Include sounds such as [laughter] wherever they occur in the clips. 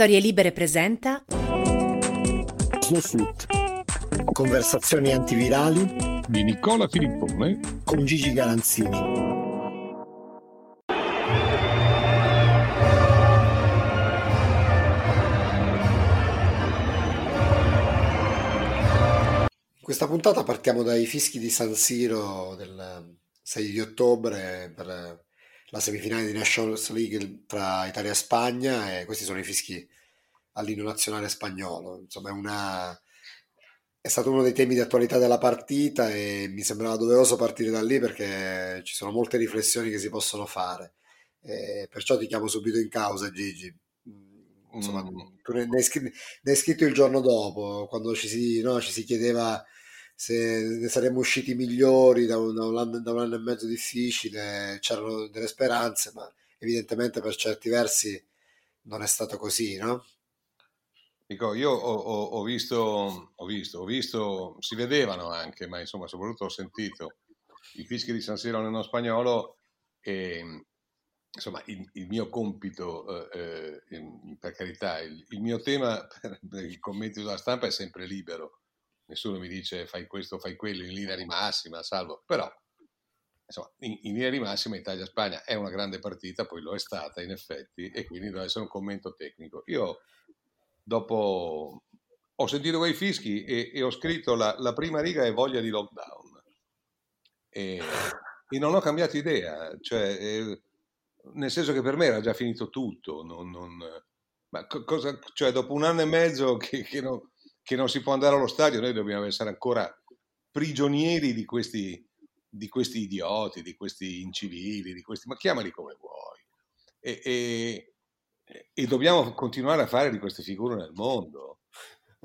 Storie Libere presenta Snowsuit. Conversazioni antivirali di Nicola Filippone con Gigi Galanzini. In questa puntata partiamo dai fischi di San Siro del 6 di ottobre per la semifinale di Nations League tra Italia e Spagna e questi sono i fischi all'inno nazionale spagnolo. Insomma, è, una... è stato uno dei temi di attualità della partita e mi sembrava doveroso partire da lì perché ci sono molte riflessioni che si possono fare. E perciò ti chiamo subito in causa, Gigi. Insomma, mm. tu ne hai, scritto, ne hai, scritto, il giorno dopo, quando ci si, no, ci si chiedeva se ne saremmo usciti migliori da un, da, un anno, da un, anno, e mezzo difficile, c'erano delle speranze, ma evidentemente per certi versi non è stato così, no? Dico, io ho, ho, ho, visto, ho, visto, ho visto, si vedevano anche, ma insomma soprattutto ho sentito i fischi di San Siro nello spagnolo e insomma il, il mio compito, eh, eh, per carità, il, il mio tema [laughs] per, per i commenti sulla stampa è sempre libero, nessuno mi dice fai questo, fai quello in linea di massima, salvo, però insomma, in, in linea di massima Italia-Spagna è una grande partita, poi lo è stata in effetti e quindi deve essere un commento tecnico. Io dopo ho sentito quei fischi e, e ho scritto la, la, prima riga è voglia di lockdown e, e non ho cambiato idea, cioè, eh, nel senso che per me era già finito tutto, non, non, ma cosa, cioè dopo un anno e mezzo che, che, non, che, non, si può andare allo stadio, noi dobbiamo essere ancora prigionieri di questi, di questi idioti, di questi incivili, di questi, ma chiamali come vuoi. E, e, e dobbiamo continuare a fare di queste figure nel mondo.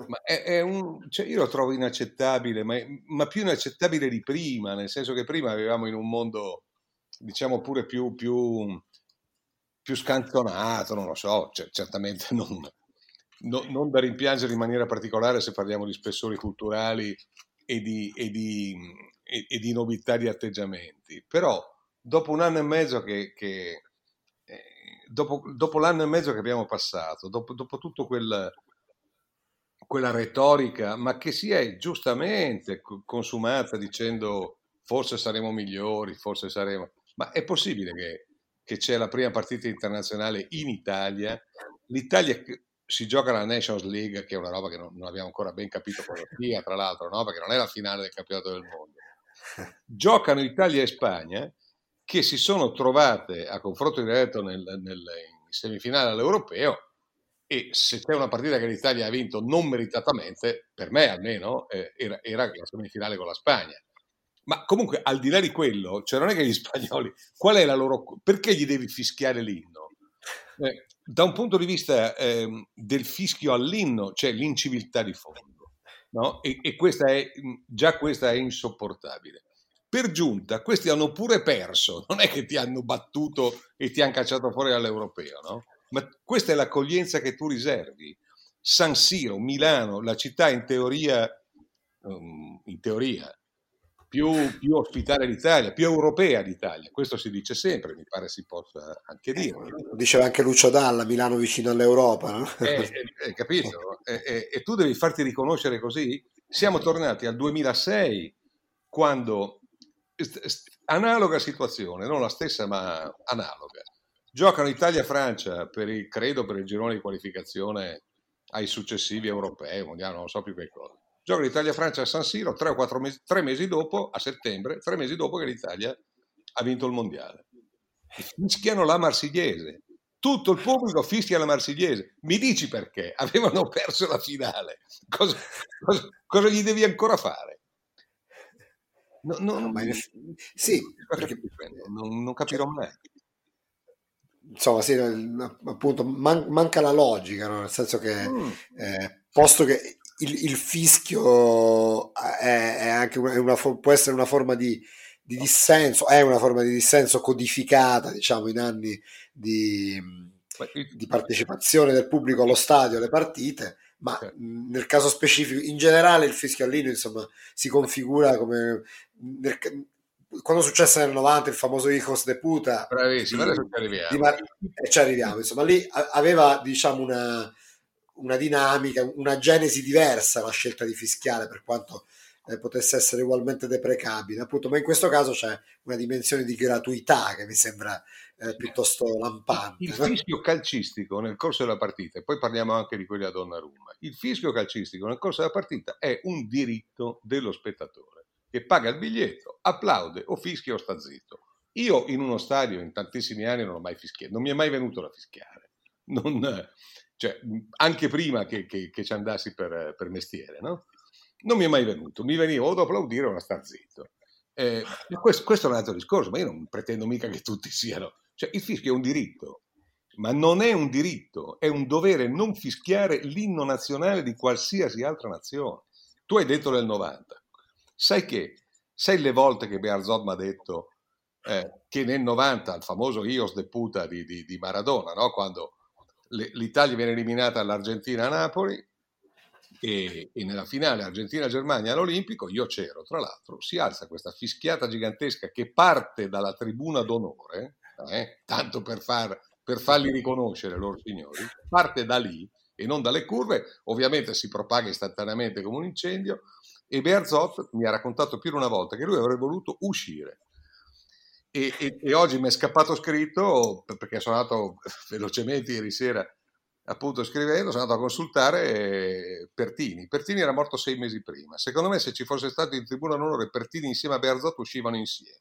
Ma è, è un, cioè io lo trovo inaccettabile, ma, ma, più inaccettabile di prima, nel senso che prima avevamo in un mondo, diciamo pure più, più, più scanzonato, non lo so, cioè, certamente non, no, non, da rimpiangere in maniera particolare se parliamo di spessori culturali e di, e di, e, e di nobiltà di atteggiamenti, però dopo un anno e mezzo che, che dopo, dopo, l'anno e mezzo che abbiamo passato, dopo, dopo tutto quel, quella retorica, ma che si è giustamente consumata dicendo forse saremo migliori, forse saremo... Ma è possibile che, che c'è la prima partita internazionale in Italia? L'Italia si gioca la Nations League, che è una roba che non, non abbiamo ancora ben capito cosa [laughs] sia, tra l'altro, no? perché non è la finale del campionato del mondo. Giocano Italia e Spagna che si sono trovate a confronto diretto nel, nel, in semifinale all'europeo e se c'è una partita che l'Italia ha vinto non meritatamente, per me almeno, eh, era, era, la semifinale con la Spagna. Ma comunque, al di là di quello, cioè non è che gli [laughs] spagnoli, qual è la loro... perché gli devi fischiare l'inno? Eh, da un punto di vista eh, del fischio all'inno c'è l'inciviltà di fondo, no? e, e questa è, già questa è insopportabile per giunta questi hanno pure perso, [laughs] non è che ti hanno battuto e ti hanno cacciato fuori dall'europeo, no? Ma questa è l'accoglienza che tu riservi. San Siro, Milano, la città in teoria, um, in teoria più, più, ospitale d'Italia, più europea d'Italia, questo si dice sempre, mi pare si possa anche dire. Eh, diceva anche Lucio Dalla, Milano vicino all'Europa, no? Eh, eh, capito? [laughs] e tu devi farti riconoscere così. Siamo tornati al 2006, quando analoga situazione, non la stessa ma analoga. Giocano Italia e Francia per il, credo per il girone di qualificazione ai successivi europei, mondiali, non so più che cosa. Giocano Italia e Francia a San Siro tre o quattro mesi, tre mesi dopo, a settembre, tre mesi dopo che l'Italia ha vinto il mondiale. Fischiano la marsigliese. Tutto il pubblico fischia la marsigliese. Mi dici perché? [laughs] Avevano perso la finale. Cosa, cosa, cosa gli devi ancora fare? No, no, no, in... Sì, perché... non, non capirò mai. Insomma, sì, appunto, man- manca la logica, no? nel senso che mm. eh, posto che il, il fischio è, è anche una, una, può essere una forma di, di, dissenso, è una forma di dissenso codificata, diciamo, in anni di, di partecipazione del pubblico allo stadio, alle partite, ma nel caso specifico, in generale il fischio all'inno insomma si configura come nel, quando successe nel 90 il famoso Hijos de Puta bravissimo, adesso ci arriviamo. eh, ci arriviamo insomma lì aveva diciamo una una dinamica, una genesi diversa la scelta di fischiare per quanto eh, potesse essere ugualmente deprecabile, appunto, ma in questo caso c'è una dimensione di gratuità che mi sembra eh, piuttosto lampante. Il fischio calcistico nel corso della partita, e poi parliamo anche di quelli a Donnarumma, il fischio calcistico nel corso della partita è un diritto dello spettatore che paga il biglietto, applaude o fischia o sta zitto. Io in uno stadio in tantissimi anni non ho mai fischiato, non mi è mai venuto da fischiare. Non, cioè, anche prima che, che, che ci andassi per, per mestiere, no? non mi è mai venuto. Mi veniva o da applaudire o da star zitto. Eh, questo, questo, è un altro discorso, ma io non pretendo mica che tutti siano. Cioè, il fischio è un diritto, ma non è un diritto, è un dovere non fischiare l'inno nazionale di qualsiasi altra nazione. Tu hai detto nel 90. Sai che, sai le volte che Bearzot mi ha detto eh, che nel 90, al famoso Ios de puta di, di, di Maradona, no? quando l'Italia viene eliminata all'Argentina a Napoli, e, e, nella finale Argentina-Germania all'Olimpico, io c'ero tra l'altro, si alza questa fischiata gigantesca che parte dalla tribuna d'onore, eh, tanto per, far, per farli riconoscere loro signori, parte da lì e non dalle curve, ovviamente si propaga istantaneamente come un incendio e Berzot mi ha raccontato più di una volta che lui avrebbe voluto uscire. E, e, e oggi mi è scappato scritto perché sono andato [laughs] velocemente ieri sera appunto scrivendo, sono andato a consultare Pertini. Pertini era morto sei mesi prima. Secondo me se ci fosse stato in tribuna d'onore Pertini insieme a Berzot uscivano insieme.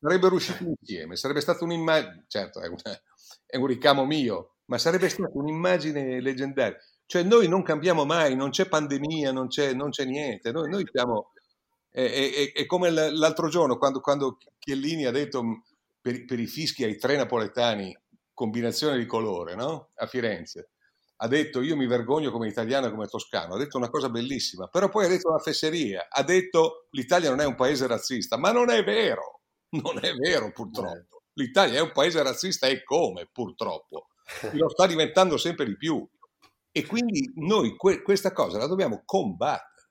Sarebbero usciti insieme, sarebbe stato un'immagine, certo è un, è un ricamo mio, ma sarebbe stata un'immagine leggendaria. Cioè noi non cambiamo mai, non c'è pandemia, non c'è, non c'è niente, noi, noi siamo... È, è, è, come l'altro giorno quando, quando Chiellini ha detto per, per i fischi ai tre napoletani combinazione di colore no? a Firenze. Ha detto io mi vergogno come italiano e come toscano, ha detto una cosa bellissima, però poi ha detto una fesseria, ha detto l'Italia non è un paese razzista, ma non è vero, non è vero purtroppo. L'Italia è un paese razzista e come purtroppo, [laughs] lo sta diventando sempre di più. E quindi noi que- questa cosa la dobbiamo combattere.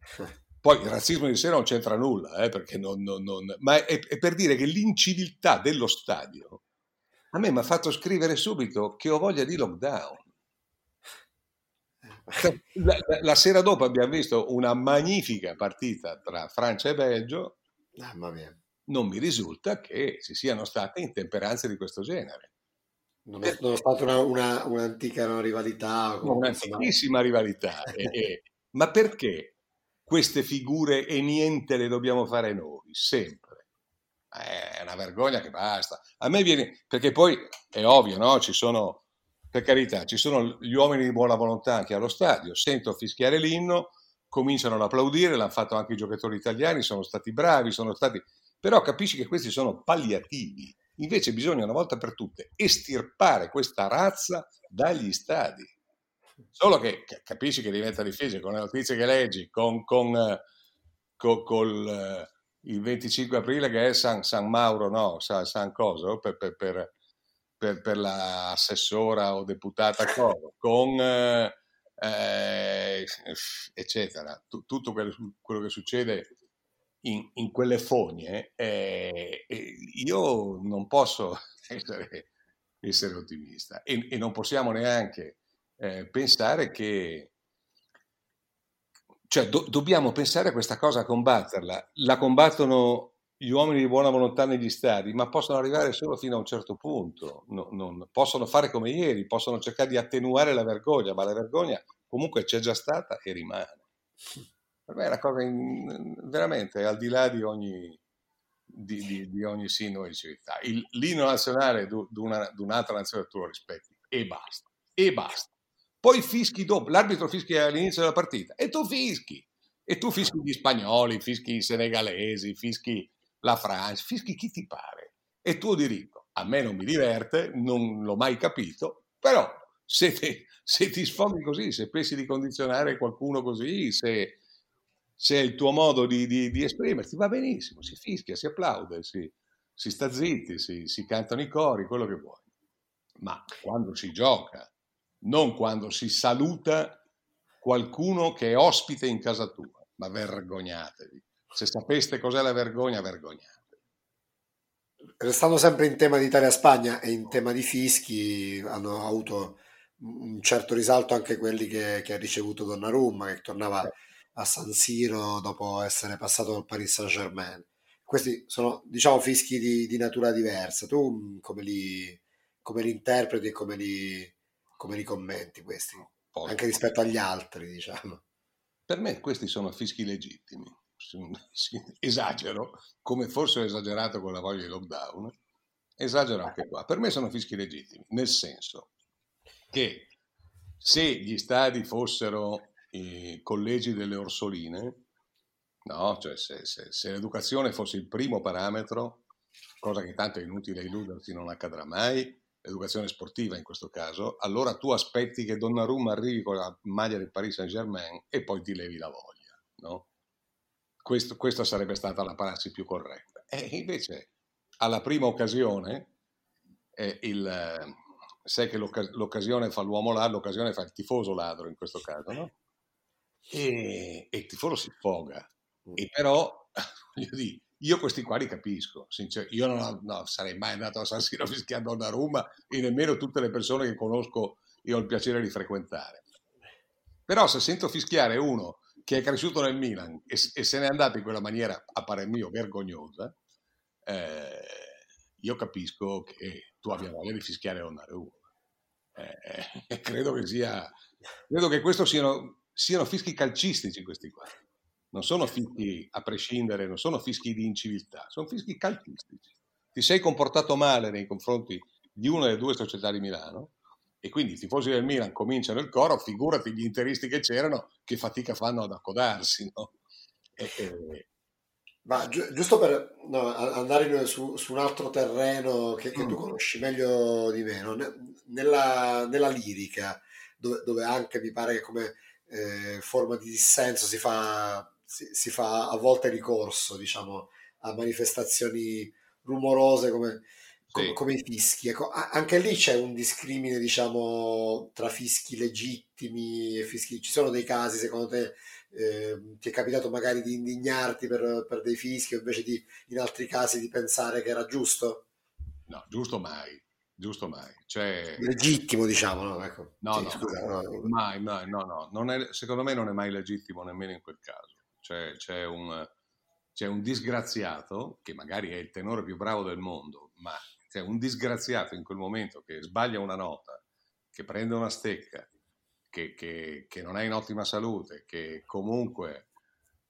[laughs] Poi il razzismo di sera non c'entra nulla, eh, non, non, non, ma è, è per dire che l'inciviltà dello stadio a me mi ha fatto scrivere subito che ho voglia di lockdown. Cioè, la, la, la, sera dopo abbiamo visto una magnifica partita tra Francia e Belgio. Mamma mia. Non mi risulta che ci siano state intemperanze di questo genere. Non è, non è stata una, una, un'antica rivalità. Un'antichissima rivalità. [laughs] e, e, ma perché queste figure e niente le dobbiamo fare noi, sempre? è una vergogna che basta. A me viene, perché poi è ovvio, no? Ci sono, per carità, ci sono gli uomini di buona volontà anche allo stadio, sento fischiare l'inno, cominciano ad applaudire, l'hanno fatto anche i giocatori italiani, sono stati bravi, sono stati... però capisci che questi sono palliativi. Invece bisogna una volta per tutte estirpare questa razza dagli stadi. Solo che capisci che diventa difficile. Con le notizie che leggi, con, con, con col, il 25 aprile che è San, San Mauro, no, San, San Coso, per, per, per, per, per l'assessora o deputata [laughs] Coso, con eh, eh eccetera, T- tutto quello, quello, che succede in, in quelle fogne, eh, io non posso [laughs] essere, essere ottimista. E, e, non possiamo neanche eh, pensare che cioè, do, dobbiamo pensare a questa cosa, a combatterla. La combattono gli uomini di buona volontà negli stadi, ma possono arrivare solo fino a un certo punto. No, non, possono fare come ieri, possono cercare di attenuare la vergogna, ma la vergogna comunque c'è già stata e rimane. Per me è una cosa in, veramente al di là di ogni, di, di, di ogni sinno di civiltà. Il, l'inno nazionale di un'altra nazione tu lo rispetti e basta. E basta. Poi fischi dopo, l'arbitro fischia all'inizio della partita e tu fischi. E tu fischi gli spagnoli, fischi i senegalesi, fischi la Francia, fischi chi ti pare. È tuo diritto. A me non mi diverte, non l'ho mai capito, però se, te, se ti sfoghi così, se pensi di condizionare qualcuno così, se, se è il tuo modo di, di, di, esprimerti, va benissimo, si fischia, si applaude, si, si sta zitti, si, si cantano i cori, quello che vuoi. Ma quando si gioca non quando si saluta qualcuno che è ospite in casa tua, ma vergognatevi. Se sapeste cos'è la vergogna, vergognatevi. Restando sempre in tema di Italia-Spagna e in tema di fischi, hanno avuto un certo risalto anche quelli che, che ha ricevuto Donnarumma, che tornava a San Siro dopo essere passato al Paris Saint-Germain. Questi sono, diciamo, fischi di, di natura diversa. Tu come li, come li interpreti e come li, come li commenti questi? Poi, anche rispetto agli altri, diciamo. Per me questi sono fischi legittimi. [laughs] Esagero, come forse ho esagerato con la voglia di lockdown, esagero anche qua. Per me sono fischi legittimi, nel senso che se gli stadi fossero i collegi delle orsoline, no? cioè se, se, se l'educazione fosse il primo parametro, cosa che tanto è inutile illudersi non accadrà mai, l'educazione sportiva in questo caso, allora tu aspetti che Donnarumma arrivi con la maglia del Paris Saint-Germain e poi ti levi la voglia, no? Questo, questa sarebbe stata la prassi più corretta. E invece, alla prima occasione, eh, il, sai che l'occasione fa l'uomo ladro, l'occasione fa il tifoso ladro in questo caso, no? E, e il tifoso si sfoga. E però, [laughs] voglio dire, io questi qua li capisco, sincer- io non no, sarei mai andato a San Siro [laughs] fischiando a Roma e nemmeno tutte le persone che conosco io ho il piacere di frequentare. Però se sento fischiare uno che è cresciuto nel Milan e, e se n'è andato in quella maniera, a parer mio, vergognosa, eh, io capisco che tu abbia voglia di fischiare Donnarumma. Eh, eh, [laughs] credo che sia, credo che questo siano, siano fischi calcistici questi qua non sono fischi a prescindere, non sono fischi di inciviltà, sono fischi calcistici. Ti sei comportato male nei confronti di una delle due società di Milano e quindi i tifosi del Milan cominciano il coro, figurati gli interisti che c'erano, che fatica fanno ad accodarsi. No? E, e... Ma gi- giusto per no, andare su, su, un altro terreno che, che mm. tu conosci meglio di me, no? nella, nella, lirica, dove, dove, anche mi pare che come eh, forma di dissenso si fa si, si, fa a volte ricorso, diciamo, a manifestazioni rumorose come, sì. come, i fischi. Ecco, anche lì c'è un discrimine, diciamo, tra fischi legittimi e fischi. Ci sono dei casi, secondo te, eh, ti è capitato magari di indignarti per, per dei fischi o invece di, in altri casi di pensare che era giusto? No, giusto mai giusto mai. Cioè, legittimo, diciamo, no? Ecco. No, sì, no, scusa, no, mai, mai, no, no, non è, secondo me non è mai legittimo nemmeno in quel caso cioè c'è un, c'è un disgraziato, che magari è il tenore più bravo del mondo, ma c'è un disgraziato in quel momento che sbaglia una nota, che prende una stecca, che, che, che non è in ottima salute, che comunque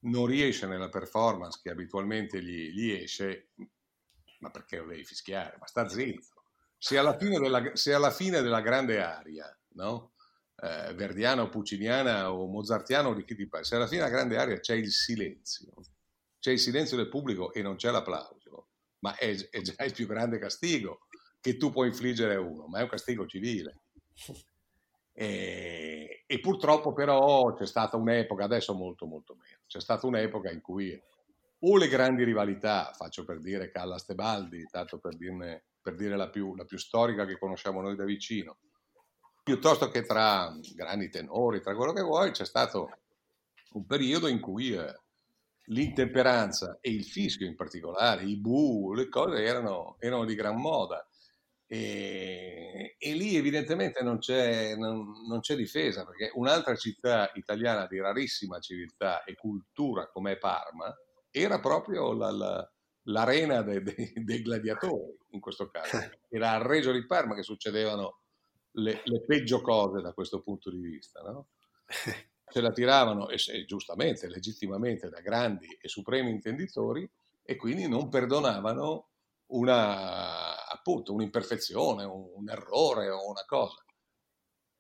non riesce nella performance che abitualmente gli, gli esce, ma perché lo devi fischiare? Ma sta zitto. Se alla fine della, alla fine della grande aria, no? Eh, verdiana o pucciniana o mozartiana o di chi ti pare, se alla fine della grande aria c'è il silenzio, c'è il silenzio del pubblico e non c'è l'applauso, ma è, è già il più grande castigo che tu puoi infliggere a uno, ma è un castigo civile. E, e, purtroppo però c'è stata un'epoca, adesso molto molto meno, c'è stata un'epoca in cui o le grandi rivalità, faccio per dire Callas Tebaldi, tanto per, dirne, per dire la più, la più storica che conosciamo noi da vicino, piuttosto che tra grandi tenori, tra quello che vuoi, c'è stato un periodo in cui eh, l'intemperanza e il fischio in particolare, i bu, le cose erano, erano di gran moda. E, e lì evidentemente non c'è, non, non c'è, difesa, perché un'altra città italiana di rarissima civiltà e cultura come Parma era proprio la, la, l'arena dei, dei, dei gladiatori, in questo caso. [laughs] Era a Reggio di Parma che succedevano le, le peggio cose da questo punto di vista, no? [laughs] Se la tiravano, e, e giustamente, legittimamente, da grandi e supremi intenditori e quindi non perdonavano una, appunto, un'imperfezione, un, un errore o una cosa.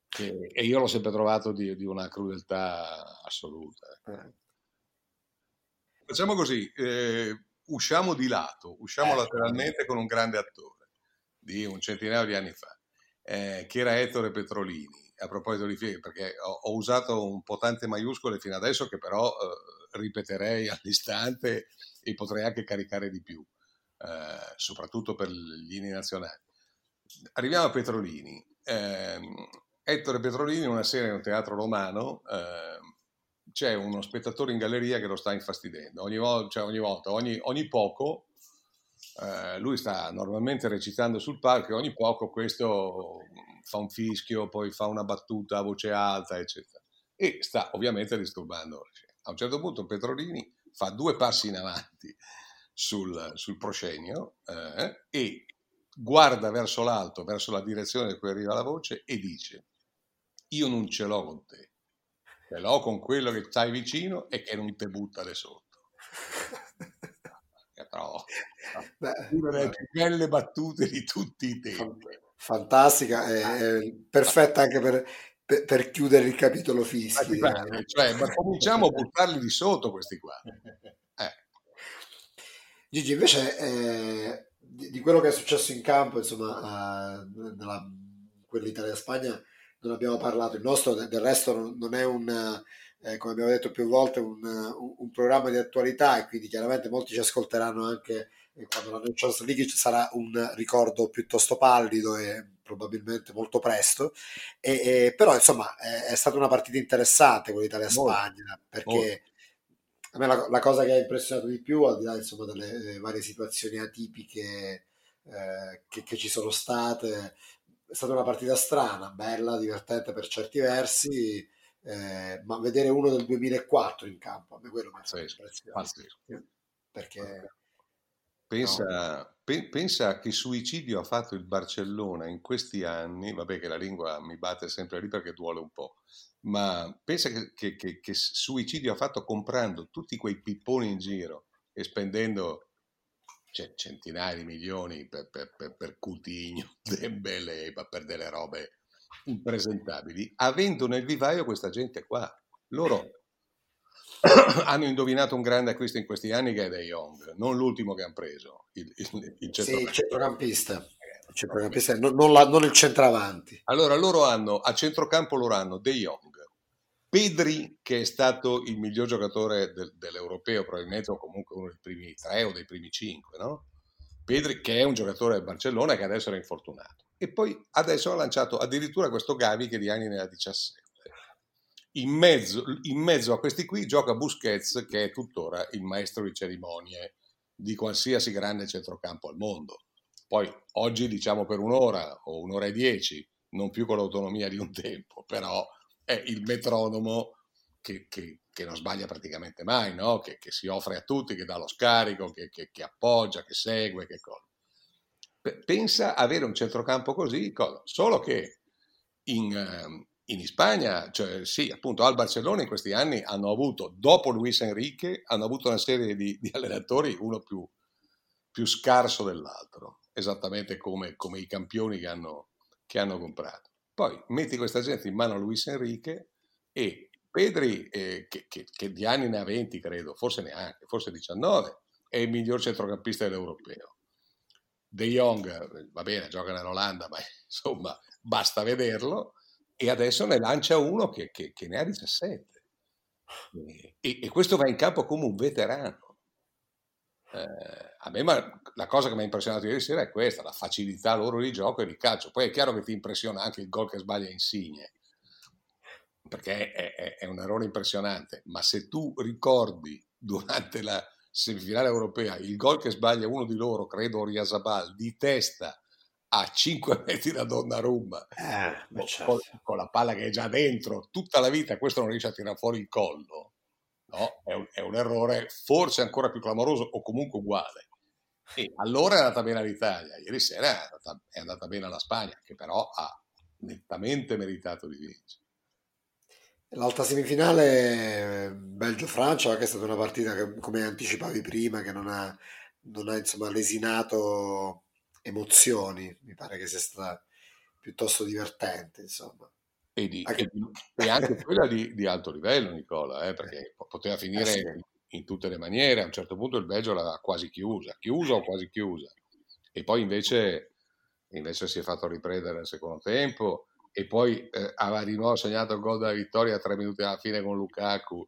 Che, e io l'ho sempre trovato di, di una crudeltà assoluta. Eh. Facciamo così, eh, usciamo di lato, usciamo eh. lateralmente con un grande attore di un centinaio di anni fa eh, che era Ettore Petrolini. A proposito di film, perché ho, ho, usato un po' tante maiuscole fino adesso che però eh, ripeterei [laughs] all'istante e potrei anche caricare di più, eh, soprattutto per gli inni nazionali. Arriviamo a Petrolini. Eh, Ettore Petrolini, una sera in un teatro romano, ehm, c'è uno spettatore in galleria che lo sta infastidendo. Ogni, vo- cioè ogni volta, ogni, ogni poco, eh, lui sta normalmente recitando sul palco e ogni poco questo fa un fischio, poi fa una battuta a voce alta, eccetera. E sta ovviamente disturbando. A un certo punto Petrolini fa due passi in avanti sul, sul proscenio eh, e guarda verso l'alto, verso la direzione da cui arriva la voce e dice io non ce l'ho con te, ce l'ho con quello che stai vicino e che non ti butta da sotto. [laughs] Però, una delle più belle battute di tutti i tempi. Fantastica, è, è perfetta anche per, per, per, chiudere il capitolo fischi. Eh. Cioè, ma cominciamo a buttarli di sotto questi qua. Eh. Gigi, invece eh, di, di, quello che è successo in campo, insomma, nella, quell'Italia-Spagna non abbiamo parlato, il nostro del resto non, non è un, eh, come abbiamo detto più volte, un, un, un, programma di attualità e quindi chiaramente molti ci ascolteranno anche eh, quando la Nations League ci sarà un ricordo piuttosto pallido e probabilmente molto presto, e, e, però insomma è, è, stata una partita interessante quella Italia-Spagna perché... A me la, la, cosa che ha impressionato di più, al di là insomma, delle varie situazioni atipiche eh, che, che, ci sono state, è stata una partita strana, bella, divertente per certi versi, eh, ma vedere uno del 2004 in campo, a me quello mi ha fatto impressione. Perché... Pensa, no. pe- pensa che suicidio ha fatto il Barcellona in questi anni, vabbè che la lingua mi batte sempre lì perché duole un po', ma pensa che, che, che, che suicidio ha fatto comprando tutti quei pipponi in giro e spendendo cioè, centinaia di milioni per, per, per, per Coutinho, [laughs] Dembele, per delle robe impresentabili, avendo nel vivaio questa gente qua. Loro [coughs] hanno indovinato un grande acquisto in questi anni che è De Jong, non l'ultimo che hanno preso, il, il, il centrocampista. Sì, centrocampista. Il centrocampista non, non, la, non, il centravanti. Allora loro hanno, a centrocampo loro hanno De Jong, Pedri che è stato il miglior giocatore del, dell'europeo probabilmente o comunque uno dei primi tre o dei primi cinque, no? Pedri che è un giocatore del Barcellona che adesso era infortunato e poi adesso ha lanciato addirittura questo Gavi che di anni ne ha 17. In mezzo, in mezzo, a questi qui gioca Busquets che è tuttora il maestro di cerimonie di qualsiasi grande centrocampo al mondo. Poi oggi diciamo per un'ora o un'ora e dieci, non più con l'autonomia di un tempo, però è il metronomo che, che, che non sbaglia praticamente mai, no? che, che, si offre a tutti, che dà lo scarico, che, appoggia, che segue, che cosa pensa avere un centrocampo così, cosa? solo che in, ehm, in, Spagna, cioè sì, appunto al Barcellona in questi anni hanno avuto, dopo Luis Enrique, hanno avuto una serie di, di allenatori, uno più, più, scarso dell'altro, esattamente come, come i campioni che hanno, che hanno, comprato. Poi metti questa gente in mano a Luis Enrique e Pedri, eh, che, che, che di anni ne ha 20 credo, forse neanche, forse 19, è il miglior centrocampista dell'europeo De Jong, va bene, gioca nell'Olanda, ma [laughs] insomma basta vederlo, e adesso ne lancia uno che, che, che ne ha 17. E, e, questo va in campo come un veterano. Eh, a me ma, la cosa che mi ha impressionato ieri sera è questa, la facilità loro di gioco e di calcio. Poi è chiaro che ti impressiona anche il gol che sbaglia Insigne, perché è, è, è un errore impressionante, ma se tu ricordi durante la, semifinale europea, il gol che sbaglia uno di loro, credo Riasabal, di testa a 5 [laughs] metri da Donnarumma, eh, certo. con, con, la palla che è già dentro, tutta la vita questo non riesce a tirare fuori il collo, no? è, un, è un errore forse ancora più clamoroso o comunque uguale. E allora è andata bene all'Italia, ieri sera è andata, è andata bene alla Spagna, che però ha nettamente meritato di vincere. L'altra semifinale Belgio-Francia, che è stata una partita che, come anticipavi prima, che non ha, non ha insomma, lesinato emozioni, mi pare che sia stata piuttosto divertente, insomma. E, di, anche... e anche quella di, di, alto livello, Nicola, eh, perché poteva eh, finire eh sì. in tutte le maniere. A un certo punto il Belgio l'aveva quasi chiusa, chiusa o quasi chiusa. E poi invece, invece si è fatto riprendere nel secondo tempo e poi eh, aveva di nuovo segnato il gol della vittoria a tre minuti alla fine con Lukaku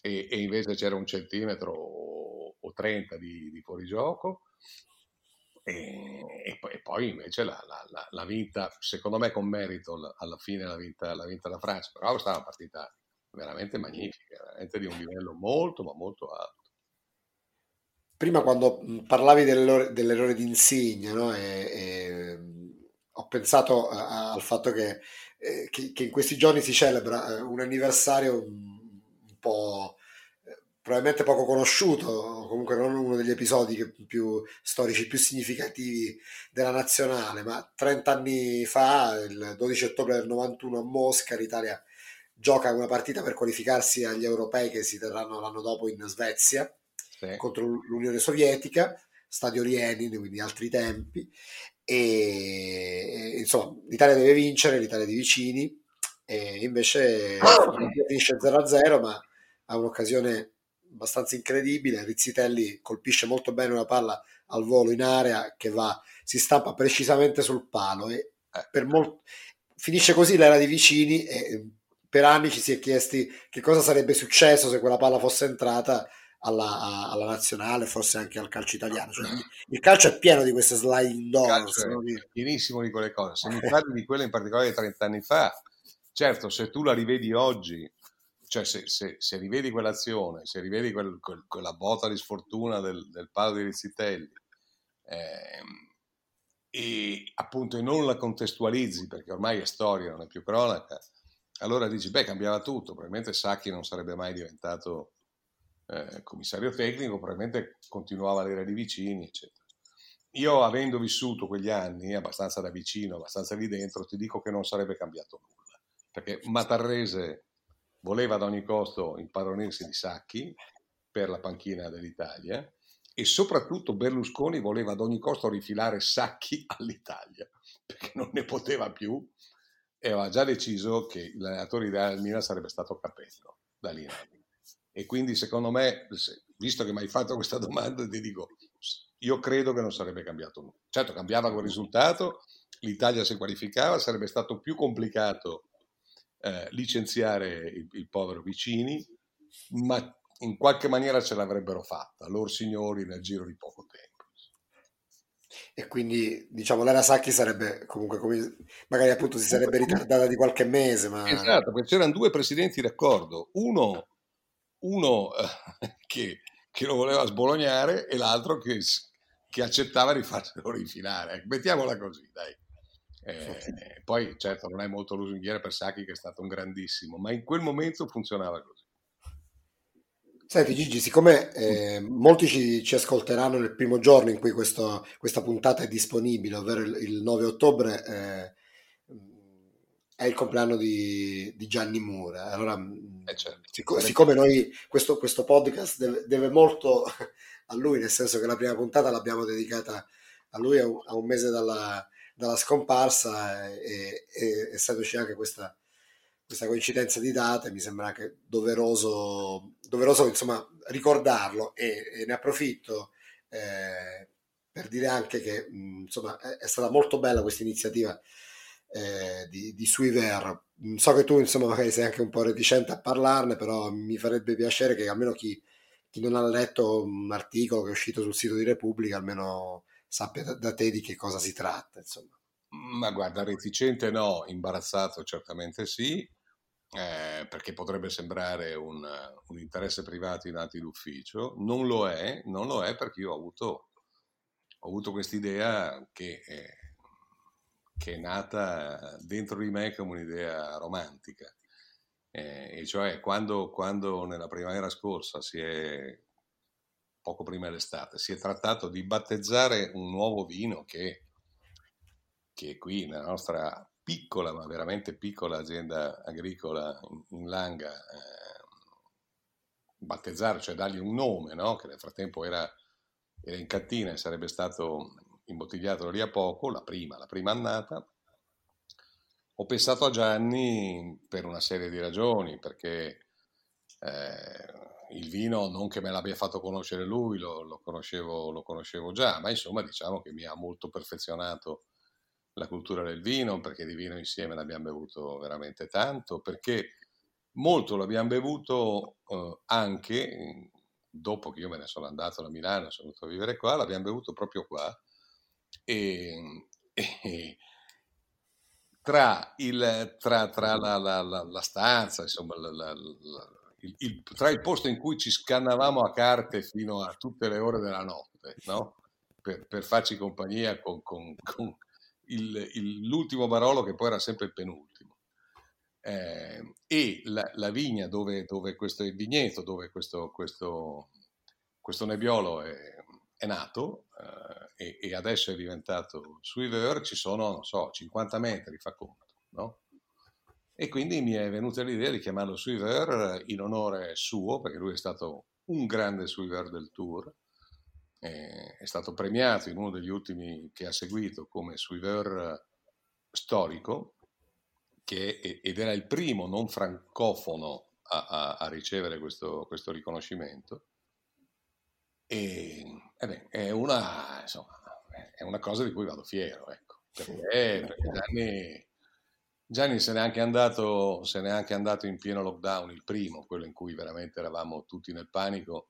e, e invece c'era un centimetro o, o 30 di, di fuorigioco e, e, poi, e, invece la, la, la, vinta, secondo me con merito, alla fine l'ha vinta, l'ha vinta la Francia, però è stata una partita veramente magnifica, veramente di un livello molto ma molto alto. Prima quando parlavi dell'errore, dell'errore di Insigne, no? e, ho pensato a, al fatto che, eh, che, che, in questi giorni si celebra eh, un anniversario un, un po' probabilmente poco conosciuto, comunque non uno degli episodi più storici, più significativi della nazionale, ma 30 anni fa, il 12 ottobre del 91 a Mosca, l'Italia gioca una partita per qualificarsi agli europei che si terranno l'anno dopo in Svezia sì. contro l'Unione Sovietica, stadio Lenin, quindi altri tempi, e insomma l'Italia deve vincere, l'Italia di vicini, e invece [coughs] finisce 0-0, ma ha un'occasione abbastanza incredibile, Rizzitelli colpisce molto bene una palla al volo in area che va, si stampa precisamente sul palo e eh. per molto finisce così l'era di vicini e per anni ci si è chiesti che cosa sarebbe successo se quella palla fosse entrata alla, alla nazionale, forse anche al calcio italiano. Cioè, il calcio è pieno di queste sliding doors. È pienissimo di quelle cose. Se mi [laughs] parli di quelle in particolare di 30 anni fa, certo, se tu la rivedi oggi, cioè se, se, se rivedi quell'azione, se rivedi quel, quel, quella botta di sfortuna del, del palo di Rizzitelli, ehm, e appunto e non la contestualizzi perché ormai è storia, non è più cronaca, allora dici, beh, cambiava tutto, probabilmente Sacchi non sarebbe mai diventato eh, commissario tecnico, probabilmente continuava a l'era di vicini, eccetera. Io avendo vissuto quegli anni abbastanza da vicino, abbastanza lì dentro, ti dico che non sarebbe cambiato nulla, perché Matarrese voleva ad ogni costo impadronirsi di Sacchi per la panchina dell'Italia e soprattutto Berlusconi voleva ad ogni costo rifilare Sacchi [laughs] all'Italia, perché non ne poteva più e aveva già deciso che l'allenatore ideale del Milan sarebbe stato Capello da lì e quindi secondo me visto che mi hai fatto questa domanda ti dico io credo che non sarebbe cambiato nulla. Certo cambiava quel risultato l'Italia si qualificava sarebbe stato più complicato eh, licenziare il, il povero Vicini ma in qualche maniera ce l'avrebbero fatta loro signori nel giro di poco tempo. E quindi diciamo l'era Sacchi sarebbe comunque come, magari appunto si sarebbe ritardata di qualche mese ma... esatto perché c'erano due presidenti d'accordo. Uno, uno eh, che, che, lo voleva sbolognare e l'altro che, che accettava di farselo rifilare ecco, mettiamola così dai eh, poi certo non è molto lusinghiera per Sacchi che è stato un grandissimo ma in quel momento funzionava così Senti Gigi, siccome eh, molti ci, ci, ascolteranno nel primo giorno in cui questo, questa puntata è disponibile, ovvero il, il 9 ottobre, eh, è il compleanno di, di Gianni Mura. Allora, eh certo. sic- siccome noi questo, questo podcast deve, deve, molto [laughs] a lui, nel senso che la prima puntata l'abbiamo dedicata a lui a un, a un mese dalla, dalla scomparsa e, e, essendoci anche questa questa coincidenza di date mi sembra anche doveroso, doveroso insomma, ricordarlo e, e, ne approfitto eh, per dire anche che mh, insomma, è, è, stata molto bella questa iniziativa eh, di, di Suiver. So che tu insomma magari sei anche un po' reticente a parlarne, però mi farebbe piacere che almeno chi, chi non ha letto un articolo che è uscito sul sito di Repubblica almeno sappia da, da te di che cosa si tratta. Insomma. Ma guarda, reticente no, imbarazzato certamente sì, eh, perché potrebbe sembrare un, un, interesse privato in atti d'ufficio. Non lo è, non lo è perché io ho avuto, ho avuto quest'idea che, eh, che, è nata dentro di me come un'idea romantica. Eh, e cioè quando, quando nella primavera scorsa si è poco prima dell'estate, si è trattato di battezzare un nuovo vino che che qui nella nostra piccola, ma veramente piccola azienda agricola in, in Langa, eh, battezzare, cioè dargli un nome, no? che nel frattempo era, era, in cattina e sarebbe stato imbottigliato lì a poco, la prima, la prima annata, ho pensato a Gianni per una serie di ragioni, perché eh, il vino non che me l'abbia fatto conoscere lui, lo, lo, conoscevo, lo conoscevo già, ma insomma diciamo che mi ha molto perfezionato la cultura del vino, perché di vino insieme ne abbiamo bevuto veramente tanto, perché molto l'abbiamo bevuto eh, anche dopo che io me ne sono andato da Milano, sono venuto a vivere qua, l'abbiamo bevuto proprio qua. E, [laughs] e tra, il, tra, tra la, la, la, la, stanza, insomma, il, il, tra il posto in cui ci scannavamo a carte fino a tutte le ore della notte, no? per, per, farci compagnia con, con, con il, l'ultimo Barolo che poi era sempre il penultimo. Eh, e la, la, vigna dove, dove questo il vigneto, dove questo, questo, questo nebbiolo è, è nato eh, e, e, adesso è diventato Suiveur, ci sono, so, 50 metri, fa conto, no? E quindi mi è venuta l'idea di chiamarlo Suiveur in onore suo, perché lui è stato un grande Suiveur del Tour, è stato premiato in uno degli ultimi che ha seguito come suiveur storico, che, ed era il primo non francofono a, a, a ricevere questo, questo, riconoscimento. E, e beh, è, una, insomma, è una cosa di cui vado fiero, ecco, perché, perché Gianni, Gianni se n'è, anche andato, se n'è anche andato in pieno lockdown, il primo, quello in cui veramente eravamo tutti nel panico,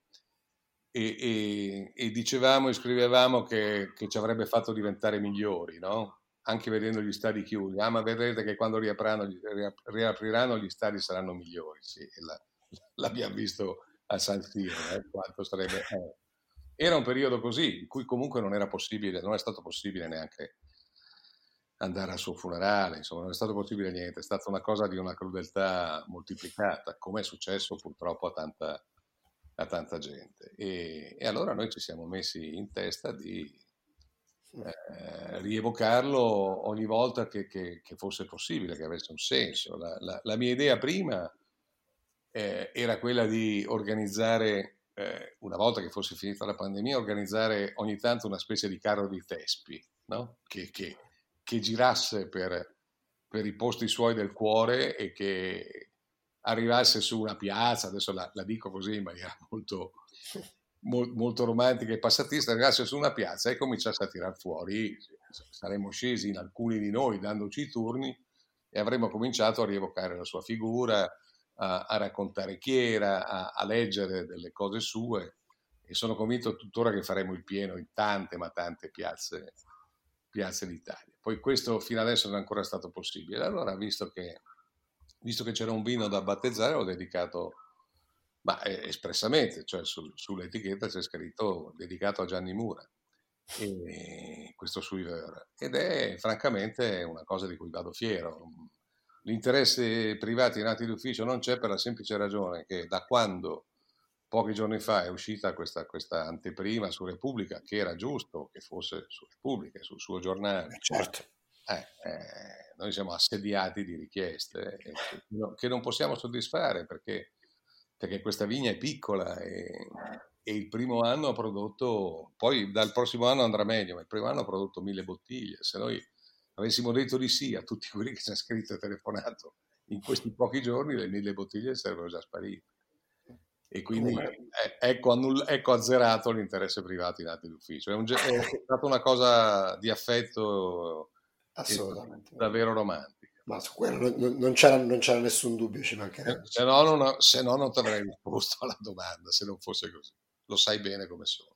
e, e, e, dicevamo e scrivevamo che, che, ci avrebbe fatto diventare migliori, no? anche vedendo gli stadi chiusi. Ah, ma vedrete che quando riapriranno gli stadi saranno migliori. Sì, la, l'abbiamo visto a San Siro, eh, quanto sarebbe... Eh. Era un periodo così, in cui comunque non era possibile, non è stato possibile neanche andare al suo funerale, insomma, non è stato possibile niente, è stata una cosa di una crudeltà moltiplicata, come è successo purtroppo a tanta, a tanta gente. E, e, allora noi ci siamo messi in testa di eh, rievocarlo ogni volta che, che, che, fosse possibile, che avesse un senso. La, la, la mia idea prima eh, era quella di organizzare, eh, una volta che fosse finita la pandemia, organizzare ogni tanto una specie di carro di Tespi, no? che, che, girasse per, per i posti suoi del cuore e che arrivasse su una piazza, adesso la, la dico così in maniera [laughs] molto, mo, molto romantica e passatista, arrivasse su una piazza e cominciasse a tirar fuori, saremmo scesi in alcuni di noi dandoci i turni e avremmo cominciato a rievocare la sua figura, a, a raccontare chi era, a, a leggere delle cose sue e sono convinto tuttora che faremo il pieno in tante ma tante piazze, piazze d'Italia. Poi questo fino adesso non è ancora stato possibile. Allora, visto che visto che c'era un vino da battezzare, l'ho dedicato, ma eh, espressamente, cioè su, sull'etichetta c'è scritto dedicato a Gianni Mura, questo Suiveur. Ed è francamente una cosa di cui vado fiero. L'interesse privato in atti d'ufficio non c'è per la semplice ragione che da quando pochi giorni fa è uscita questa, questa anteprima su Repubblica, che era giusto che fosse su Repubblica, sul suo giornale. Certo. Eh, eh, noi siamo assediati di richieste eh, che non possiamo soddisfare perché, perché questa vigna è piccola e, e, il primo anno ha prodotto, poi dal prossimo anno andrà meglio, ma il primo anno ha prodotto mille bottiglie. Se noi avessimo detto di sì a tutti quelli che ci hanno scritto e telefonato in questi pochi giorni, le mille bottiglie sarebbero già sparite. E quindi ecco, annull- ecco azzerato l'interesse privato in atti d'ufficio. È, un, è [laughs] stata una cosa di affetto Assolutamente. Davvero romantica. Ma su quello non, non, c'era, non c'era, nessun dubbio, ci mancherebbe. Eh, se no, non, se no non ti avrei risposto alla domanda, se non fosse così. Lo sai bene come sono.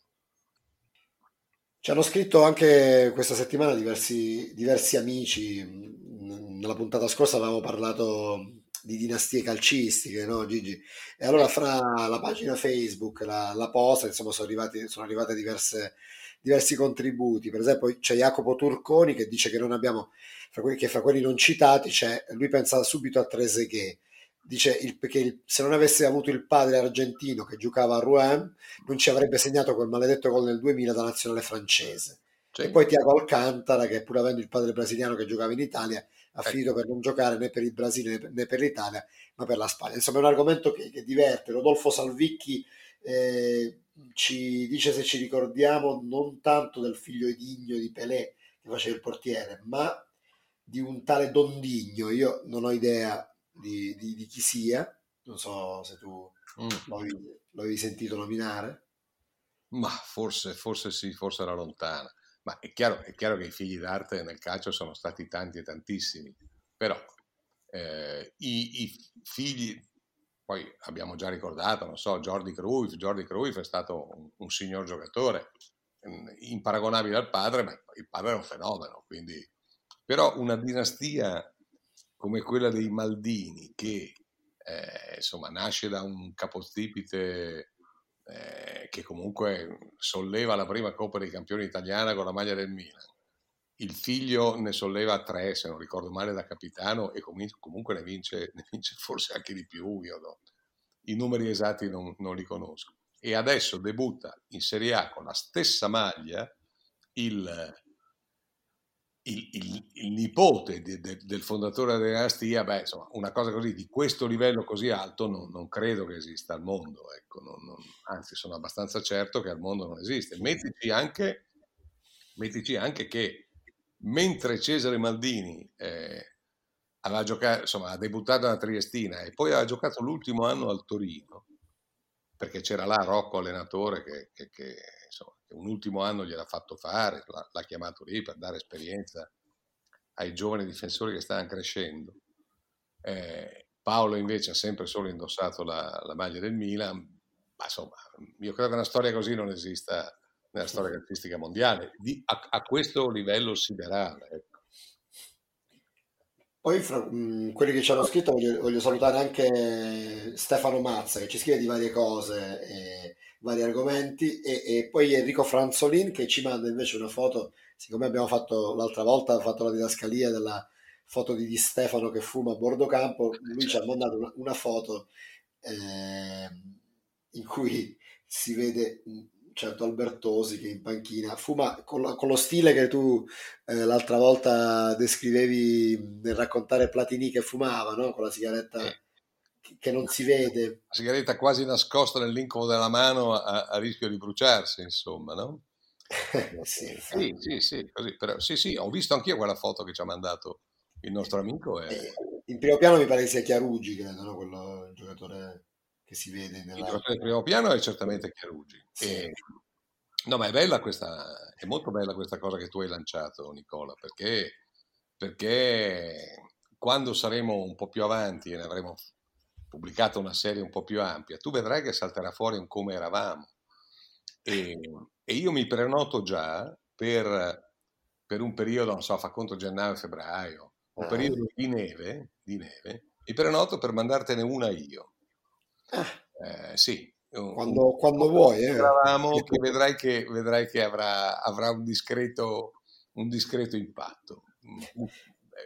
Ci hanno scritto anche questa settimana diversi, diversi amici. Nella puntata scorsa avevamo parlato di dinastie calcistiche, no Gigi? E allora fra la pagina Facebook, la, la posta, insomma sono arrivate, sono arrivate diverse diversi contributi. Per esempio c'è Jacopo Turconi che dice che non abbiamo, fra quelli, che fra quelli non citati, c'è, lui pensa subito a Trezeguet. Dice il, che il, se non avesse avuto il padre argentino che giocava a Rouen, non ci avrebbe segnato quel maledetto gol nel 2000 da nazionale francese. Sì. E poi Tiago Alcantara, che pur avendo il padre brasiliano che giocava in Italia, ha ecco. finito per non giocare né per il Brasile né per l'Italia, ma per la Spagna. Insomma, è un argomento che, che diverte. Rodolfo Salvicchi eh, ci dice se ci ricordiamo non tanto del figlio Edigno di Pelé che faceva il portiere, ma di un tale Dondigno. Io non ho idea di, di, di chi sia, non so se tu mm. l'avevi, l'avevi sentito nominare. Ma forse, forse sì, forse era lontana. Ma è chiaro, è chiaro, che i figli d'arte nel calcio sono stati tanti e tantissimi, però eh, i, i, figli, poi abbiamo già ricordato, non so, Jordi Cruyff, Jordi Cruyff è stato un, un signor giocatore, imparagonabile al padre, ma il padre era un fenomeno, quindi... Però una dinastia come quella dei Maldini, che eh, insomma nasce da un capostipite eh, che comunque solleva la prima Coppa dei Campioni italiana con la maglia del Milan, il figlio ne solleva tre, se non ricordo male, da capitano e comunque ne vince, [laughs] ne vince forse anche di più. Io no. I numeri esatti non, non, li conosco. E adesso debutta in Serie A con la stessa maglia il, il, il, il nipote de, de, del fondatore della dinastia. Beh, insomma, una cosa così di questo livello così alto non, non credo che esista al mondo. Ecco, anzi, sono abbastanza certo che al mondo non esiste. Mettici anche, mettici anche che mentre Cesare Maldini eh, aveva giocato, insomma, ha debuttato alla Triestina e poi aveva giocato l'ultimo anno al Torino, perché c'era là Rocco allenatore che, che, che un ultimo anno gliel'ha fatto fare, l'ha, l'ha, chiamato lì per dare esperienza ai giovani difensori che stavano crescendo. Eh, Paolo invece ha sempre solo indossato la, la maglia del Milan, ma insomma, io credo che una storia così non esista nella storia calcistica mondiale, di, a, a, questo livello siderale. Ecco. Poi fra mh, quelli che ci hanno scritto voglio, voglio, salutare anche Stefano Mazza che ci scrive di varie cose, e vari argomenti e, e, poi Enrico Franzolin che ci manda invece una foto, siccome abbiamo fatto l'altra volta, fatto la didascalia della foto di Di Stefano che fuma a bordo campo, lui ci ha mandato una, una foto eh, in cui si vede certo Albertosi che in panchina fuma con, la, con lo stile che tu eh, l'altra volta descrivevi nel raccontare Platini che fumava, no? con la sigaretta che, che non si vede. La sigaretta quasi nascosta nell'incovo della mano a, a rischio di bruciarsi, insomma, no? [laughs] sì, sì, sì, sì, così, però, sì, sì, ho visto anch'io quella foto che ci ha mandato il nostro amico. E... Eh, in primo piano mi pare che sia Chiarugi, credo, no? Quello, il giocatore che si vede nella... Il giocatore del primo piano è certamente Chiarugi. Sì. E... No, ma è bella questa, è molto bella questa cosa che tu hai lanciato, Nicola, perché, perché quando saremo un po' più avanti e ne avremo pubblicato una serie un po' più ampia, tu vedrai che salterà fuori un come eravamo. E, e io mi prenoto già per, per, un periodo, non so, fa conto gennaio-febbraio, un ah. periodo di neve, di neve, mi prenoto per mandartene una io. Eh, sì. Quando, quando vuoi. Eh. Che vedrai che, vedrai che avrà, avrà un, discreto, un discreto impatto.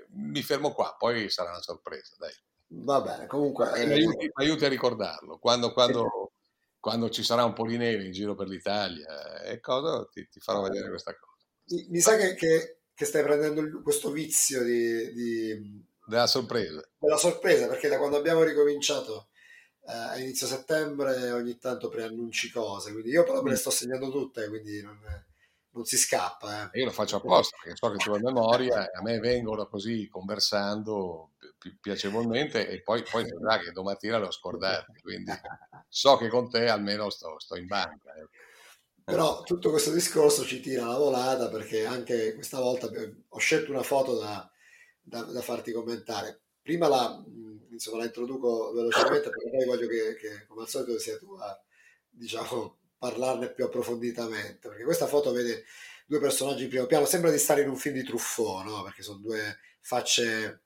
Mi fermo qua, poi sarà una sorpresa. Dai. Va bene, comunque... Eh, mi, aiuti, aiuti, a ricordarlo. Quando, quando, quando, ci sarà un po' di neve in giro per l'Italia e cosa, ti, ti farò vedere questa cosa. Mi, mi sa che, che, che, stai prendendo questo vizio di, di... Della sorpresa. Della sorpresa, perché da quando abbiamo ricominciato eh, a inizio settembre ogni tanto preannunci cose, quindi io però me le sto segnando tutte, quindi non, non si scappa. Eh. Io lo faccio apposta perché so che tu hai [laughs] memoria e a me vengono così conversando pi- piacevolmente e poi, poi vedrà che domattina l'ho scordato, quindi [laughs] so che con te almeno sto, sto in banca. Eh. Però tutto questo discorso ci tira la volata perché anche questa volta ho scelto una foto da, da, da farti commentare. Prima la, insomma, la introduco velocemente perché poi voglio che, che, come al solito sia tu a diciamo, parlarne più approfonditamente perché questa foto vede due personaggi in primo piano sembra di stare in un film di Truffaut no? perché sono due facce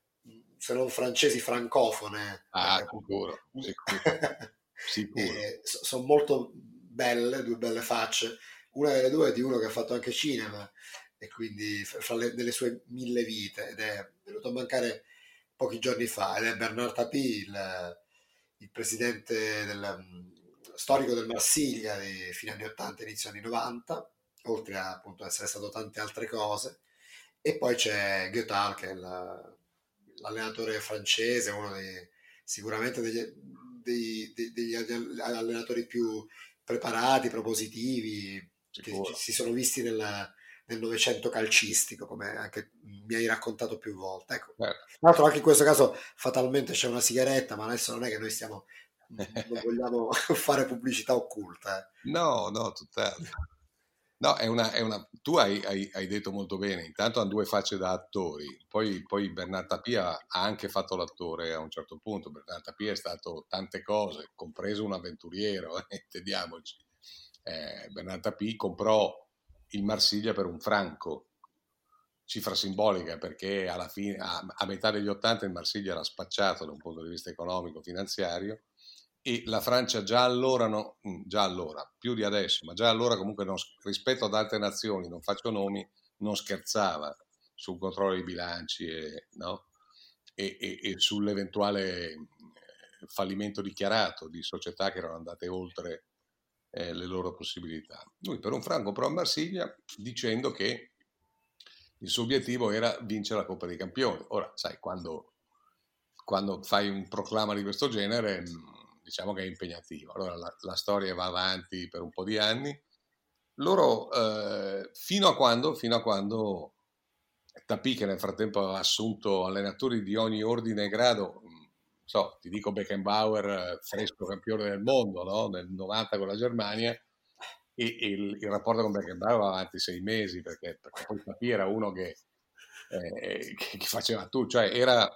se non francesi francofone ah sicuro, sicuro. [laughs] sicuro. sono molto belle due belle facce una delle due è di uno che ha fatto anche cinema e quindi fra le, delle sue mille vite ed è venuto a mancare pochi giorni fa ed è Bernard Tapie, il, il presidente del, storico del Marsiglia di fine anni 80 inizio anni 90, oltre a appunto essere stato tante altre cose. E poi c'è Goethal che è la, l'allenatore francese, uno dei, sicuramente degli, dei, dei, degli allenatori più preparati, propositivi, Sicuro. che si sono visti nella, nel Novecento calcistico, come anche mi hai raccontato più volte. Ecco. Eh. Tra l'altro anche in questo caso fatalmente c'è una sigaretta, ma adesso non è che noi stiamo non vogliamo [laughs] fare pubblicità occulta. Eh. No, no, tutt'altro. No, è una, è una... tu hai, hai, hai, detto molto bene, intanto hanno due facce da attori, poi, poi Bernard Tapia ha anche fatto l'attore a un certo punto, Bernard Tapia è stato tante cose, compreso un avventuriero, [laughs] eh, intendiamoci. Eh, Bernard Tapia comprò il Marsiglia per un franco, cifra simbolica perché alla fine, a, a metà degli 80 il Marsiglia era spacciato da un punto di vista economico, finanziario e la Francia già allora, no, mm, già allora, più di adesso, ma già allora comunque non, rispetto ad altre nazioni, non faccio nomi, non scherzava. sul controllo dei bilanci e, no? e, e, e sull'eventuale eh, fallimento dichiarato di società che erano andate oltre eh, le loro possibilità. Lui per un franco pro a Marsiglia dicendo che il suo obiettivo era vincere la Coppa dei Campioni. Ora, sai, quando, quando fai un proclama di questo genere, mm, diciamo che è impegnativo. Allora la, la storia va avanti per un po' di anni. Loro, eh, fino a quando, fino a quando Tapì, che nel frattempo aveva assunto allenatori di ogni ordine e grado, mm, so, ti dico Beckenbauer, fresco campione del mondo, no? nel 90 con la Germania, e, e il, il, rapporto con Beckenbauer va avanti sei mesi, perché, perché poi Tapì era uno che, eh, che, che, faceva tutto, cioè era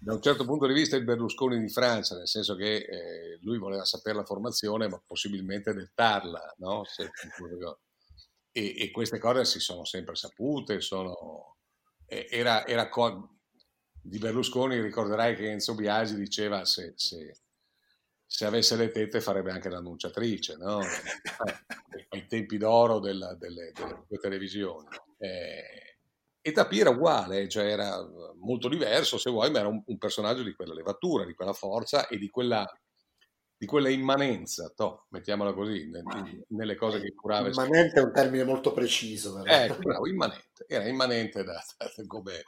da un certo punto di vista il Berlusconi di Francia, nel senso che eh, lui voleva sapere la formazione, ma possibilmente dettarla, no? Se, e, e, queste cose si sono sempre sapute, sono, era, era co- di Berlusconi ricorderai che Enzo Biagi diceva se, se, se avesse le tette farebbe anche l'annunciatrice, no? [laughs] Eh, ai tempi d'oro della, delle, delle, delle, televisioni. Eh, e Tapì era uguale, cioè era molto diverso se vuoi, ma era un, un personaggio di quella levatura, di quella forza e di quella di quella immanenza, toh, mettiamola così, nelle cose che curava. Immanente è un termine molto preciso. Però. Ecco, bravo, immanente, era immanente da, da, come...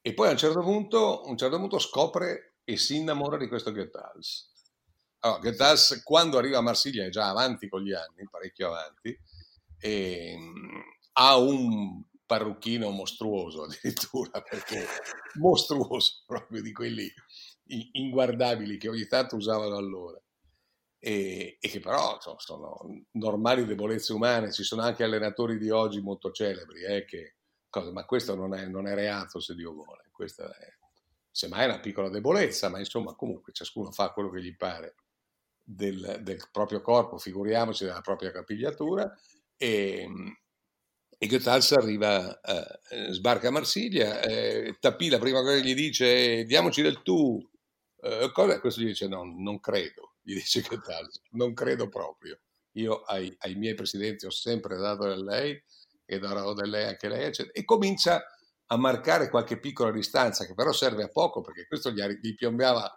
E poi a un certo punto, un certo punto scopre e si innamora di questo Goethals. Allora, Goethals quando arriva a Marsiglia è già avanti con gli anni, parecchio avanti, e mm, ha un parrucchino mostruoso [laughs] addirittura, perché mostruoso [laughs] proprio di quelli inguardabili che ogni tanto usavano allora. E, e, che però insomma, sono normali debolezze umane. Ci sono anche allenatori di oggi molto celebri, eh, che, cosa, ma questo non è, non è, reato se Dio vuole. Questa è, semmai una piccola debolezza, ma insomma comunque ciascuno fa quello che gli pare del, del proprio corpo, figuriamoci della propria capigliatura. E, e Goethals arriva, eh, sbarca a Marsiglia, eh, Tapì la prima cosa che gli dice diamoci del tu, eh, cosa? Questo gli dice no, non credo, gli dice [laughs] che tal, non credo proprio. Io ai, ai, miei presidenti ho sempre dato del lei e darò del lei anche lei, eccetera. e comincia a marcare qualche piccola distanza che però serve a poco perché questo gli, gli piombava,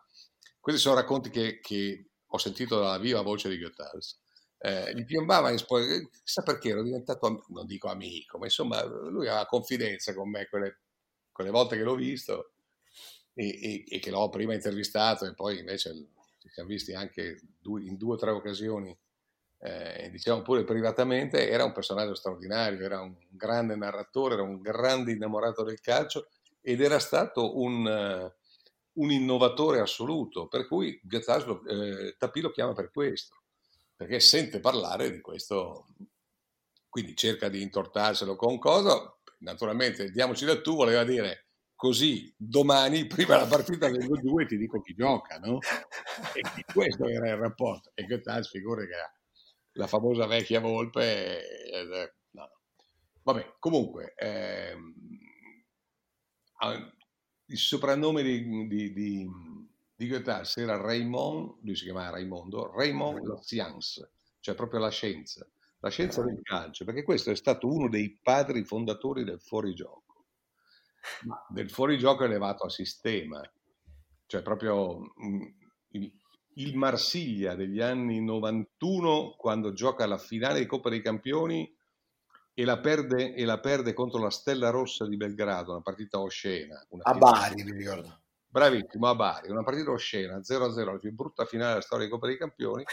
questi sono racconti che, che, ho sentito dalla viva voce di Goethals. Eh, gli piombava in spogliatoio, chissà perché ero diventato, non dico amico, ma insomma lui aveva confidenza con me quelle, quelle volte che l'ho visto e, e, e, che l'ho prima intervistato e poi invece ci siamo visti anche due, in due o tre occasioni, eh, diciamo pure privatamente, era un personaggio straordinario, era un grande narratore, era un grande innamorato del calcio ed era stato un, un innovatore assoluto, per cui Goethals eh, Tapì lo chiama per questo, perché sente parlare di questo, quindi cerca di intortarselo con cosa, naturalmente diamoci da tu, voleva dire così domani, [laughs] prima della partita del 2 ti dico chi gioca, no? E questo era il rapporto. E che tal, figura che la famosa vecchia volpe... Eh, no. Vabbè, comunque, ehm, il soprannome di, di, di, di Goethals era Raymond, lui si chiamava Raimondo, Raymond la Science, cioè proprio la scienza, la scienza del calcio, perché questo è stato uno dei padri fondatori del fuorigioco ma del fuorigioco elevato a sistema, cioè proprio mm, il, il Marsiglia degli anni 91 quando gioca la finale di Coppa dei Campioni e la, perde, e la perde contro la Stella Rossa di Belgrado, una partita oscena. Una a Bari, mi ricordo. Bravissimo, a Bari, una partita oscena, 0-0, la più brutta finale della storia di Coppa dei Campioni,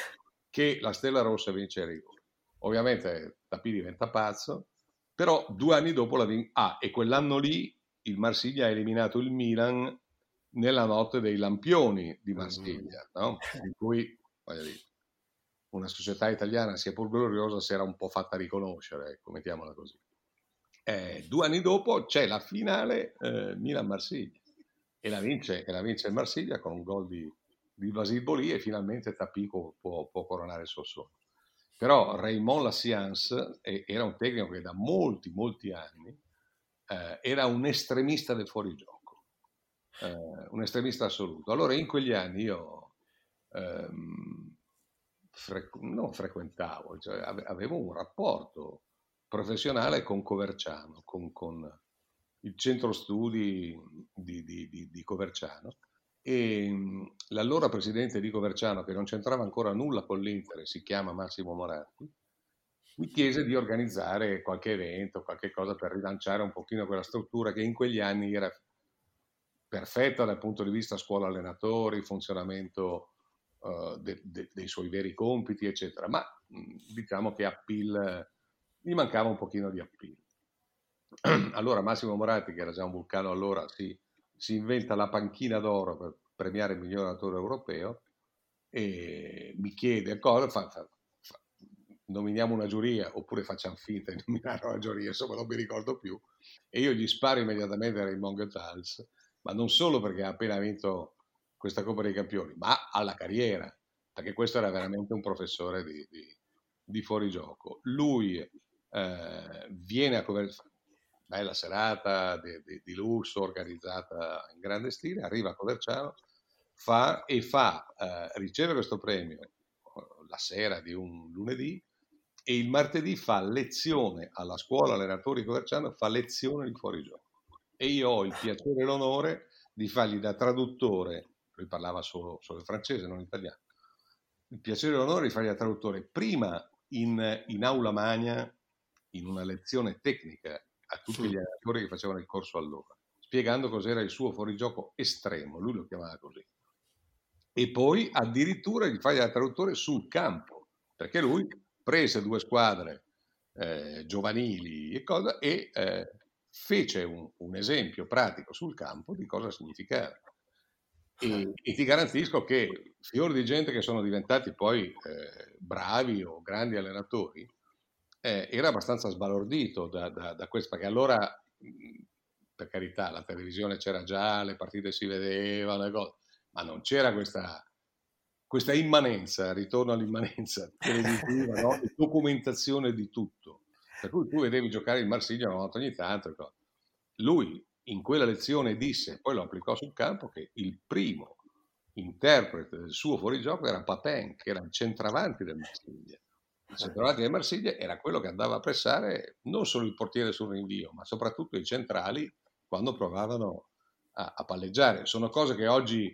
che la Stella Rossa vince a rigore. Ovviamente Tapì diventa pazzo, però due anni dopo la vince. Ah, e quell'anno lì il Marsiglia ha eliminato il Milan nella notte dei lampioni di Marsiglia, no? [laughs] in cui dire, una società italiana, sia pur gloriosa, si era un po' fatta riconoscere, ecco, mettiamola così. Eh, due anni dopo c'è la finale eh, Milan-Marsiglia e la, vince, e la vince il Marsiglia con un gol di, di Basil Bolì e finalmente Tapico può, può coronare il suo sogno. Però Raymond Lassiance era un tecnico che da molti, molti anni eh, era un estremista del fuorigioco, eh, un estremista assoluto. Allora in quegli anni io ehm, fre- non frequentavo, cioè avevo un rapporto professionale con Coverciano, con, con, il centro studi di, di, di, di Coverciano e l'allora presidente di Coverciano, che non c'entrava ancora nulla con l'Inter, si chiama Massimo Moratti, mi chiese di organizzare qualche evento, qualche cosa per rilanciare un pochino quella struttura che in quegli anni era perfetta dal punto di vista scuola allenatori, funzionamento uh, de, de, dei suoi veri compiti, eccetera, ma diciamo che appeal, gli mancava un pochino di appeal. [clears throat] Allora Massimo Moratti, che era già un vulcano allora, si, si inventa la panchina d'oro per premiare il miglior attore europeo e mi chiede cosa, fa, fa, fa, nominiamo una giuria oppure facciamo finta di [laughs] nominare una giuria, insomma non mi ricordo più, e io gli sparo immediatamente a Raymond Goethals, ma non solo perché ha appena vinto questa Coppa dei Campioni, ma alla carriera, perché questo era veramente un professore di, di, di fuorigioco. Lui eh, viene a Coverciano, bella serata di, di, di, lusso organizzata in grande stile, arriva a Coverciano fa, e fa, eh, riceve questo premio eh, la sera di un lunedì e il martedì fa lezione alla scuola allenatori Coverciano, fa lezione di fuorigioco. E io ho il piacere e l'onore di fargli da traduttore, lui parlava solo, solo francese, non l'italiano, il piacere e l'onore di fargli da traduttore prima in, in aula magna, in una lezione tecnica a tutti gli allenatori che facevano il corso allora, spiegando cos'era il suo fuorigioco estremo, lui lo chiamava così. E poi addirittura gli fai da traduttore sul campo, perché lui prese due squadre eh, giovanili e cosa e eh, fece un, un, esempio pratico sul campo di cosa significava. E, e, ti garantisco che fior di gente che sono diventati poi eh, bravi o grandi allenatori eh, era abbastanza sbalordito da, da, da, questo, perché allora, per carità, la televisione c'era già, le partite si vedevano, ma non c'era questa, questa immanenza, ritorno all'immanenza [laughs] televisiva, no? documentazione di tutto. Per cui tu vedevi giocare il Marsiglia una volta ogni tanto. Lui in quella lezione disse, poi lo applicò sul campo, che il primo interprete del suo fuorigioco era Papin, che era il centravanti del Marsiglia. Centravanti del Marsiglia era quello che andava a pressare non solo il portiere sul rinvio, ma soprattutto i centrali quando provavano a, a palleggiare. Sono cose che oggi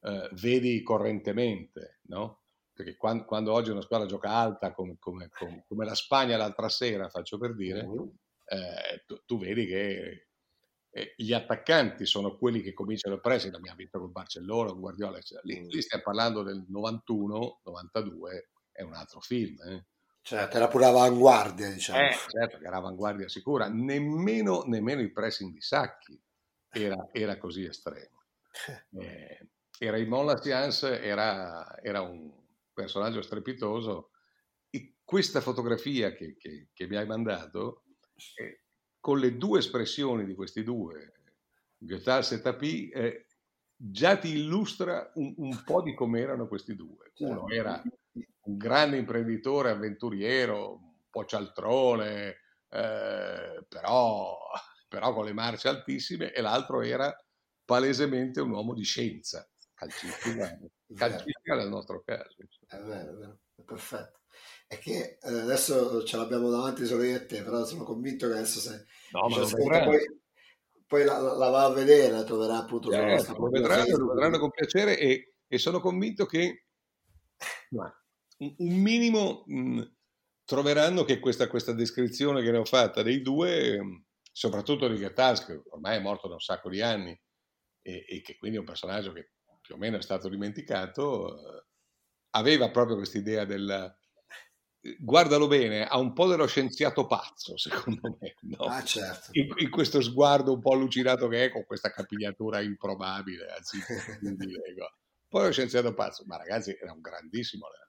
eh, vedi correntemente, no? Perché quando, quando, oggi una squadra gioca alta come, come, come, come la Spagna l'altra sera, faccio per dire, eh, tu, tu, vedi che eh, gli attaccanti sono quelli che cominciano a pressing, l'abbiamo visto con Barcellona, con Guardiola, eccetera. Lì, lì stiamo parlando del 91, 92, è un altro film. Eh. Certo, era pure avanguardia, diciamo. Eh, certo, che era avanguardia sicura. Nemmeno, nemmeno il pressing di Sacchi era, era così estremo. [laughs] Eh, e Raymond Lassiance era, era un personaggio strepitoso. E questa fotografia che, che, che mi hai mandato eh, con le due espressioni di questi due, Goethals e Tapie, eh, già ti illustra un, un po' di come erano questi due. Uno certo. era un grande imprenditore, avventuriero, un po' cialtrone, eh, però, però, con le marce altissime, e l'altro era palesemente un uomo di scienza calcistica, [laughs] calcistica nel nostro caso. È vero, è vero, è perfetto. È che eh, adesso ce l'abbiamo davanti solo io e te, però sono convinto che adesso se no, ma ascolta, poi, poi la, la, va a vedere, la troverà appunto eh, nostra lo vedranno, lo vedranno con piacere e, e sono convinto che un, un minimo mh, troveranno che questa, questa, descrizione che ne ho fatta dei due, soprattutto di Gattaz, che ormai è morto da un sacco di anni e, e che quindi è un personaggio che più o meno è stato dimenticato, eh, aveva proprio questa idea del guardalo bene, ha un po' dello scienziato pazzo, secondo me, no? ah, certo. in, in, questo sguardo un po' allucinato che è con questa capigliatura improbabile, anzi, [laughs] poi lo scienziato pazzo, ma ragazzi era un grandissimo allenatore.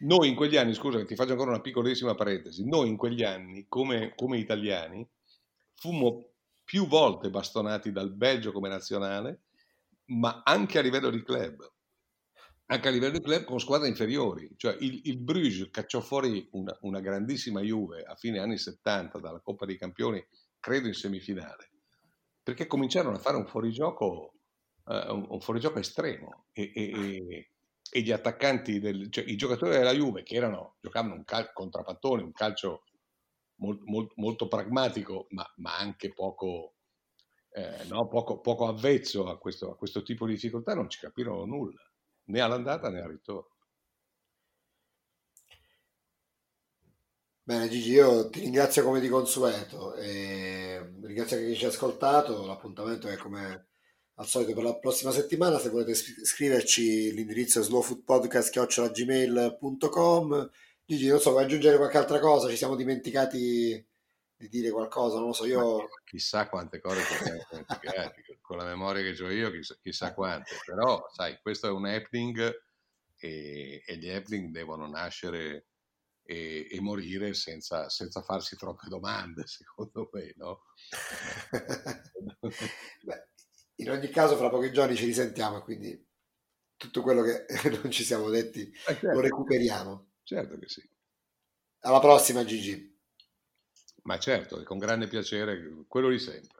Noi in quegli anni, scusa, ti faccio ancora una piccolissima parentesi, noi in quegli anni, come, come italiani, fummo più volte bastonati dal Belgio come nazionale, ma anche a livello di club. Anche a livello di club con squadre inferiori. Cioè il, il Bruges cacciò fuori una, una, grandissima Juve a fine anni 70 dalla Coppa dei Campioni, credo in semifinale, perché cominciarono a fare un fuorigioco, uh, un, un fuorigioco estremo. E, e, e, gli attaccanti, del, cioè i giocatori della Juve che erano, giocavano un cal- contrapattone, un calcio molto, molto, molto pragmatico, ma, ma, anche poco, eh, no, poco, poco avvezzo a questo, a questo tipo di difficoltà, non ci capirono nulla, né all'andata né al ritorno. Bene Gigi, io ti ringrazio come di consueto e ringrazio chi ci ha ascoltato, l'appuntamento è come al solito per la prossima settimana, se volete scriverci l'indirizzo è slowfoodpodcast.gmail.com Gigi, non so, vuoi aggiungere qualche altra cosa? Ci siamo dimenticati di dire qualcosa, non lo so, io... chissà quante cose [laughs] con la memoria che ho io chissà, chissà quante, però sai, questo è un happening e, e gli happening devono nascere e, e morire senza, senza, farsi troppe domande, [laughs] secondo me, no? [laughs] Beh, in ogni caso, fra pochi giorni ci risentiamo, quindi tutto quello che [laughs] non ci siamo detti eh certo. lo recuperiamo. Certo che sì. Alla prossima, Gigi. Ma certo, con grande piacere, quello di sempre.